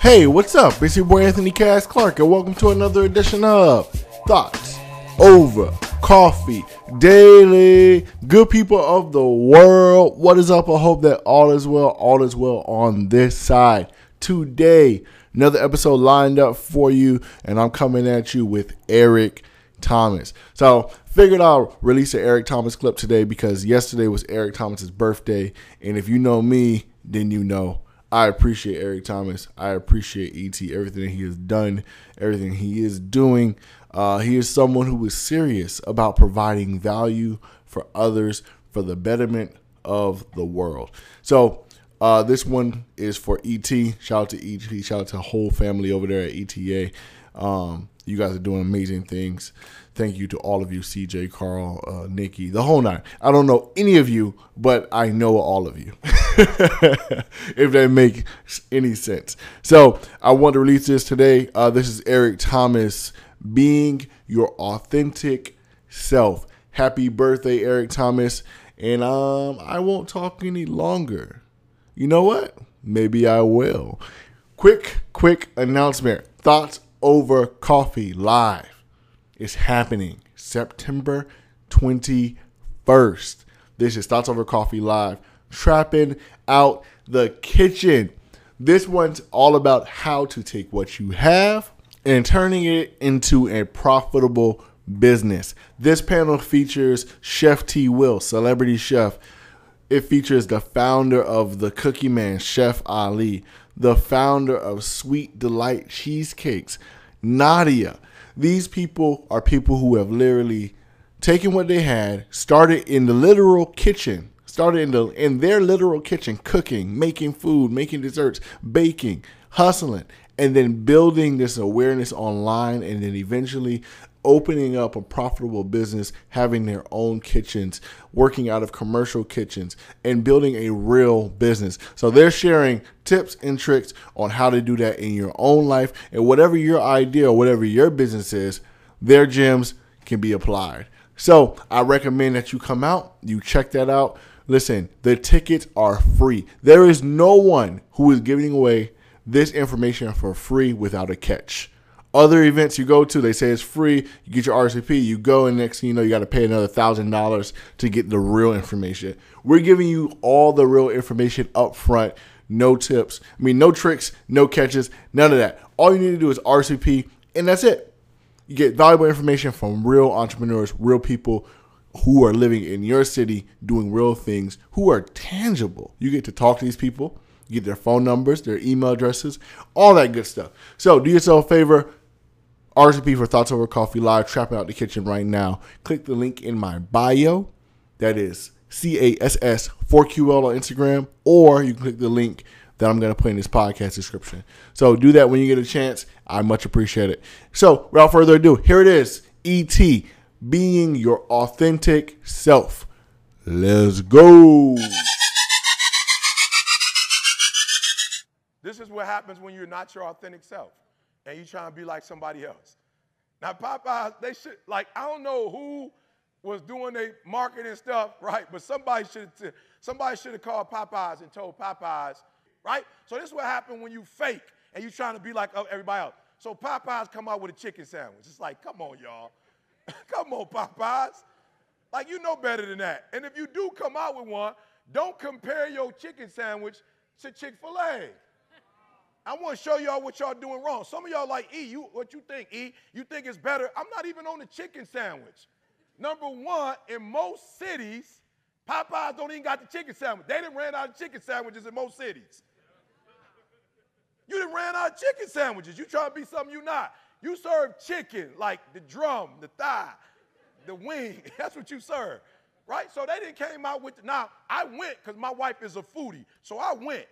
Hey, what's up? It's your boy Anthony Cass Clark, and welcome to another edition of Thoughts Over Coffee Daily. Good people of the world, what is up? I hope that all is well, all is well on this side. Today, another episode lined up for you, and I'm coming at you with Eric Thomas. So, figured I'll release an Eric Thomas clip today because yesterday was Eric Thomas's birthday, and if you know me, then you know I appreciate Eric Thomas. I appreciate ET, everything he has done, everything he is doing. Uh, he is someone who is serious about providing value for others for the betterment of the world. So, uh, this one is for ET. Shout out to ET. Shout out to the whole family over there at ETA. Um, you guys are doing amazing things. Thank you to all of you, CJ, Carl, uh, Nikki, the whole nine. I don't know any of you, but I know all of you. if that makes any sense. So I want to release this today. Uh, this is Eric Thomas, being your authentic self. Happy birthday, Eric Thomas. And um, I won't talk any longer. You know what? Maybe I will. Quick, quick announcement. Thoughts over coffee live is happening September 21st. This is Thoughts Over Coffee Live, trapping out the kitchen. This one's all about how to take what you have and turning it into a profitable business. This panel features Chef T. Will, celebrity chef. It features the founder of the Cookie Man, Chef Ali, the founder of Sweet Delight Cheesecakes, Nadia. These people are people who have literally taken what they had, started in the literal kitchen, started in the in their literal kitchen, cooking, making food, making desserts, baking, hustling, and then building this awareness online, and then eventually opening up a profitable business, having their own kitchens, working out of commercial kitchens, and building a real business. So they're sharing tips and tricks on how to do that in your own life. And whatever your idea or whatever your business is, their gems can be applied. So I recommend that you come out, you check that out. Listen, the tickets are free. There is no one who is giving away this information for free without a catch. Other events you go to, they say it's free. You get your RSVP, you go, and next thing you know, you got to pay another thousand dollars to get the real information. We're giving you all the real information up front, no tips. I mean, no tricks, no catches, none of that. All you need to do is RCP, and that's it. You get valuable information from real entrepreneurs, real people who are living in your city doing real things, who are tangible. You get to talk to these people. You get their phone numbers, their email addresses, all that good stuff. So do yourself a favor RSVP for Thoughts Over Coffee Live, trapping out the kitchen right now. Click the link in my bio. That is C A S S 4QL on Instagram, or you can click the link that I'm going to put in this podcast description. So do that when you get a chance. I much appreciate it. So without further ado, here it is ET, being your authentic self. Let's go. This is what happens when you're not your authentic self and you trying to be like somebody else. Now, Popeyes, they should, like, I don't know who was doing their marketing stuff, right? But somebody should somebody should have called Popeyes and told Popeyes, right? So this is what happened when you fake and you trying to be like oh, everybody else. So Popeyes come out with a chicken sandwich. It's like, come on, y'all. come on, Popeyes. Like, you know better than that. And if you do come out with one, don't compare your chicken sandwich to Chick-fil-A. I want to show y'all what y'all doing wrong. Some of y'all like, E, you what you think, E? You think it's better? I'm not even on the chicken sandwich. Number one, in most cities, Popeyes don't even got the chicken sandwich. They didn't ran out of chicken sandwiches in most cities. You didn't ran out of chicken sandwiches. You try to be something you not. You serve chicken like the drum, the thigh, the wing. That's what you serve, right? So they didn't came out with. The, now I went because my wife is a foodie, so I went.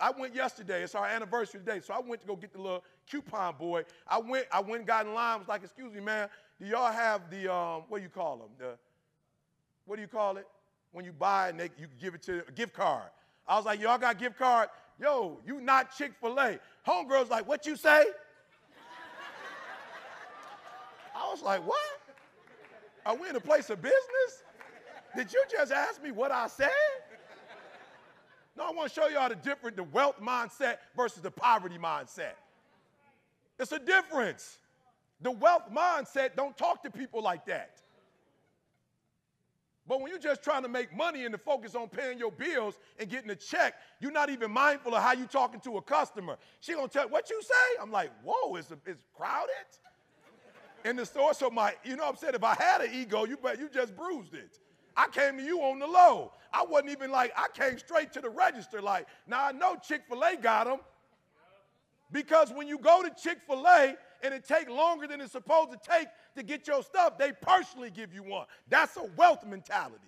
I went yesterday. It's our anniversary today. So I went to go get the little coupon boy. I went, I went and got in line. Was like, excuse me, man, do y'all have the, um, what do you call them? The, what do you call it? When you buy and they, you give it to a gift card. I was like, y'all got gift card? Yo, you not Chick-fil-A. Homegirl's like, what you say? I was like, what? Are we in a place of business? Did you just ask me what I said? No, I want to show you how the different the wealth mindset versus the poverty mindset. It's a difference. The wealth mindset don't talk to people like that. But when you're just trying to make money and to focus on paying your bills and getting a check, you're not even mindful of how you talking to a customer. She gonna tell what you say. I'm like, whoa, it's, it's crowded in the store. So my, you know, what I'm saying if I had an ego, you bet you just bruised it. I came to you on the low. I wasn't even like I came straight to the register. Like now I know Chick Fil A got them because when you go to Chick Fil A and it take longer than it's supposed to take to get your stuff, they personally give you one. That's a wealth mentality.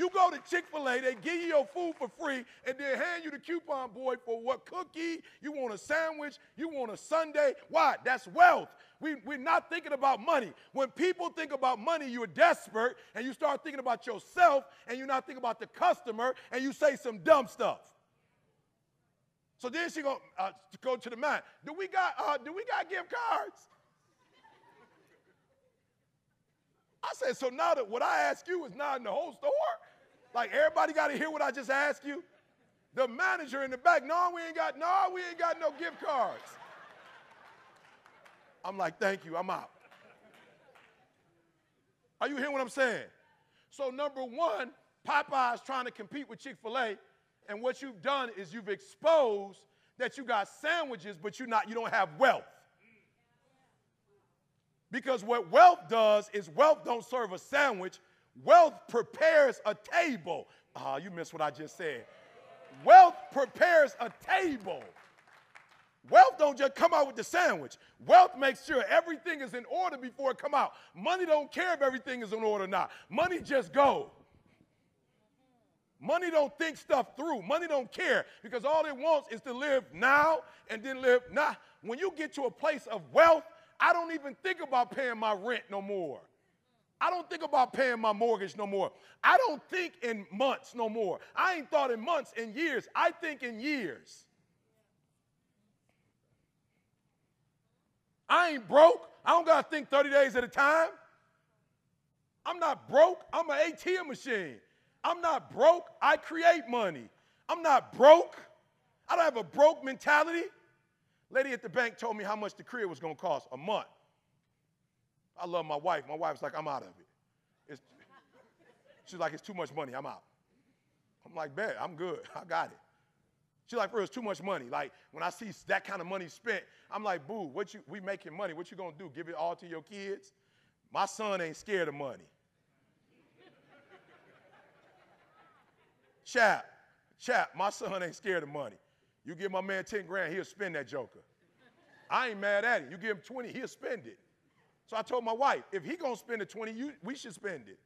You go to Chick fil A, they give you your food for free, and they hand you the coupon boy for what cookie, you want a sandwich, you want a sundae. Why? That's wealth. We, we're not thinking about money. When people think about money, you're desperate, and you start thinking about yourself, and you're not thinking about the customer, and you say some dumb stuff. So then she go uh, go to the man. Do we got uh, do we got gift cards? I said, so now that what I ask you is not in the whole store? Like everybody got to hear what I just asked you? The manager in the back, no, we ain't got, no, we ain't got no gift cards. I'm like, thank you, I'm out. Are you hearing what I'm saying? So number one, Popeye's trying to compete with Chick-fil-A, and what you've done is you've exposed that you got sandwiches, but you not, you don't have wealth. Because what wealth does is wealth don't serve a sandwich. Wealth prepares a table. Ah, oh, you missed what I just said. Wealth prepares a table. Wealth don't just come out with the sandwich. Wealth makes sure everything is in order before it come out. Money don't care if everything is in order or not. Money just go. Money don't think stuff through. Money don't care because all it wants is to live now and then live now. When you get to a place of wealth, I don't even think about paying my rent no more. I don't think about paying my mortgage no more. I don't think in months no more. I ain't thought in months, in years. I think in years. I ain't broke. I don't got to think 30 days at a time. I'm not broke. I'm an ATM machine. I'm not broke. I create money. I'm not broke. I don't have a broke mentality. Lady at the bank told me how much the crib was going to cost a month. I love my wife. My wife's like, I'm out of it. It's, she's like, it's too much money. I'm out. I'm like, bet, I'm good. I got it. She's like, bro, it's too much money. Like, when I see that kind of money spent, I'm like, boo, what you, we making money. What you gonna do? Give it all to your kids? My son ain't scared of money. chap, chap, my son ain't scared of money. You give my man 10 grand, he'll spend that joker. I ain't mad at him. You give him 20, he'll spend it. So I told my wife, if he gonna spend the 20, you, we should spend it.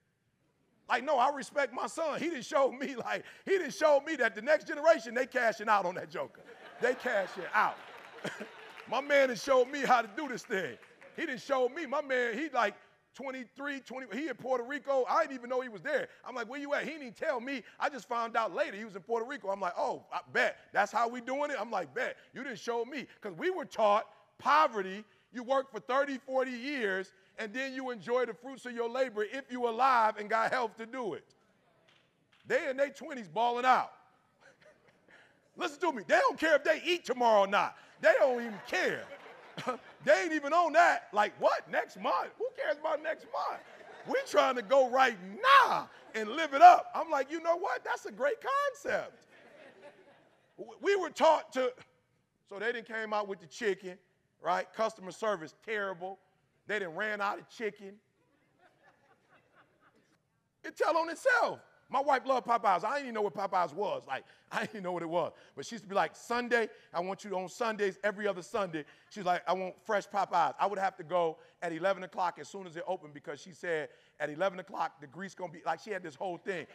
Like, no, I respect my son. He didn't show me, like, he didn't show me that the next generation, they cashing out on that joker. They cashing out. my man has showed me how to do this thing. He didn't show me. My man, he like, 23, 20, he in Puerto Rico. I didn't even know he was there. I'm like, where you at? He didn't tell me. I just found out later he was in Puerto Rico. I'm like, oh, I bet. That's how we doing it? I'm like, bet. You didn't show me. Because we were taught poverty, you work for 30, 40 years, and then you enjoy the fruits of your labor if you alive and got health to do it. They in their 20s balling out. Listen to me. They don't care if they eat tomorrow or not. They don't even care. they ain't even on that. Like, what? Next month? Who cares about next month? We trying to go right now and live it up. I'm like, you know what? That's a great concept. We were taught to, so they didn't came out with the chicken, right? Customer service terrible. They didn't ran out of chicken. It tell on itself. My wife loved Popeyes. I didn't even know what Popeyes was. Like, I didn't even know what it was. But she used to be like, Sunday, I want you on Sundays, every other Sunday. She's like, I want fresh Popeyes. I would have to go at 11 o'clock as soon as it opened because she said at 11 o'clock, the grease gonna be, like, she had this whole thing.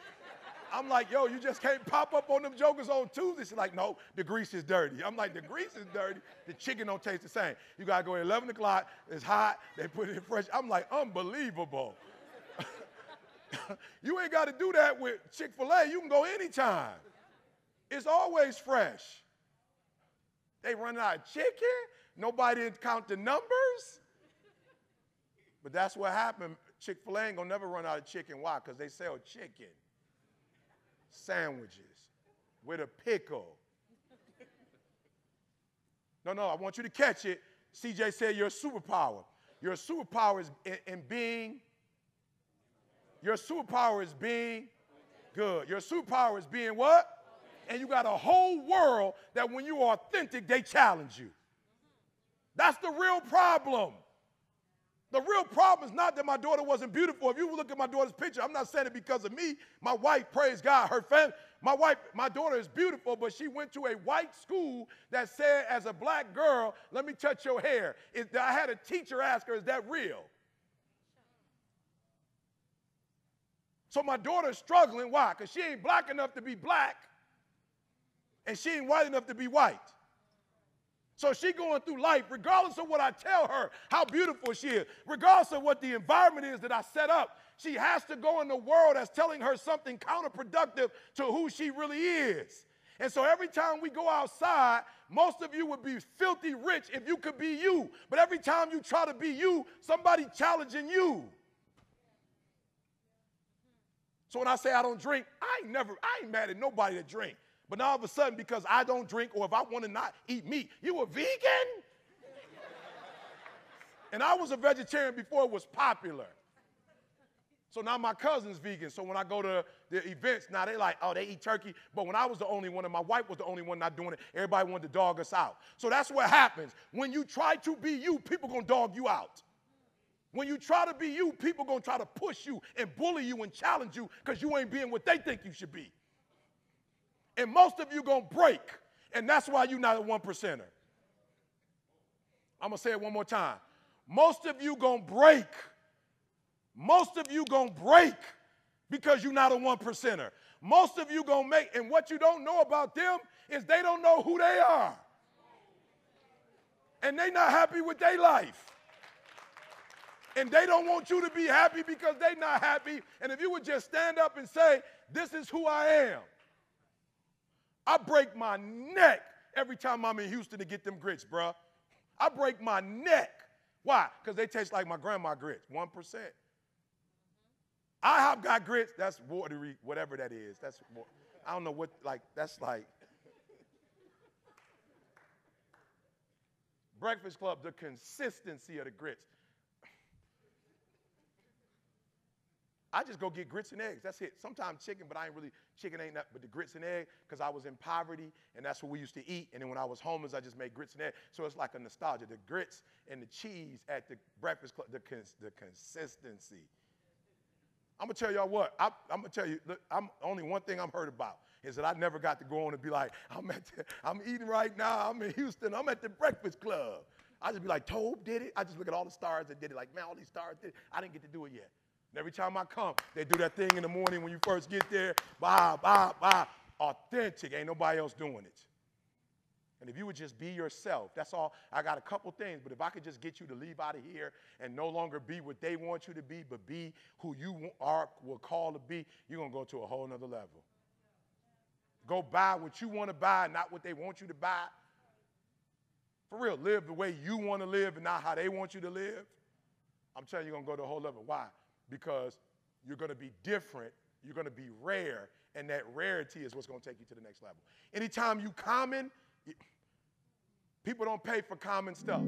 I'm like, yo, you just can't pop up on them jokers on Tuesday. She's like, no, the grease is dirty. I'm like, the grease is dirty. The chicken don't taste the same. You gotta go at 11 o'clock. It's hot. They put it in fresh. I'm like, unbelievable. you ain't got to do that with Chick fil A. You can go anytime. It's always fresh. They run out of chicken. Nobody didn't count the numbers. But that's what happened. Chick fil A ain't to never run out of chicken. Why? Because they sell chicken, sandwiches, with a pickle. No, no, I want you to catch it. CJ said you're a superpower. Your superpower is in, in being, your superpower is being good. Your superpower is being what? And you got a whole world that when you're authentic, they challenge you. That's the real problem. The real problem is not that my daughter wasn't beautiful. If you look at my daughter's picture, I'm not saying it because of me. My wife, praise God, her family, my wife, my daughter is beautiful, but she went to a white school that said, as a black girl, let me touch your hair. I had a teacher ask her, is that real? So my daughter's struggling. Why? Because she ain't black enough to be black, and she ain't white enough to be white. So she going through life, regardless of what I tell her, how beautiful she is, regardless of what the environment is that I set up, she has to go in the world as telling her something counterproductive to who she really is. And so every time we go outside, most of you would be filthy rich if you could be you. But every time you try to be you, somebody challenging you. So when I say I don't drink, I ain't never, I ain't mad at nobody that drink. But now all of a sudden, because I don't drink or if I want to not eat meat, you a vegan? and I was a vegetarian before it was popular. So now my cousin's vegan. So when I go to the events, now they like, oh, they eat turkey. But when I was the only one and my wife was the only one not doing it, everybody wanted to dog us out. So that's what happens. When you try to be you, people gonna dog you out. When you try to be you, people gonna try to push you and bully you and challenge you because you ain't being what they think you should be and most of you gonna break, and that's why you're not a one percenter. I'm gonna say it one more time. Most of you gonna break. Most of you gonna break because you're not a one percenter. Most of you gonna make, and what you don't know about them is they don't know who they are. And they not happy with their life. And they don't want you to be happy because they not happy. And if you would just stand up and say, this is who I am. I break my neck every time I'm in Houston to get them grits, bruh. I break my neck. Why? Because they taste like my grandma grits, 1%. I have got grits, that's watery, whatever that is. That's, I don't know what, like, that's like. Breakfast Club, the consistency of the grits. I just go get grits and eggs. That's it. Sometimes chicken, but I ain't really, chicken ain't nothing but the grits and egg because I was in poverty and that's what we used to eat. And then when I was homeless, I just made grits and egg. So it's like a nostalgia. The grits and the cheese at the breakfast club, the, cons- the consistency. I'm gonna tell y'all what, I, am gonna tell you, look, I'm, only one thing I'm heard about is that I never got to go on and be like, I'm, at the, I'm eating right now, I'm in Houston, I'm at the breakfast club. I just be like, Tobe did it. I just look at all the stars that did it, like, man, all these stars did it. I didn't get to do it yet. And every time I come, they do that thing in the morning when you first get there. Bye, bye, bye. Authentic. Ain't nobody else doing it. And if you would just be yourself, that's all. I got a couple things, but if I could just get you to leave out of here and no longer be what they want you to be, but be who you are, were called to be, you're going to go to a whole nother level. Go buy what you want to buy, not what they want you to buy. For real, live the way you want to live and not how they want you to live. I'm telling you, you're going to go to a whole level. Why? Because you're going to be different, you're going to be rare, and that rarity is what's going to take you to the next level. Anytime you common, people don't pay for common stuff.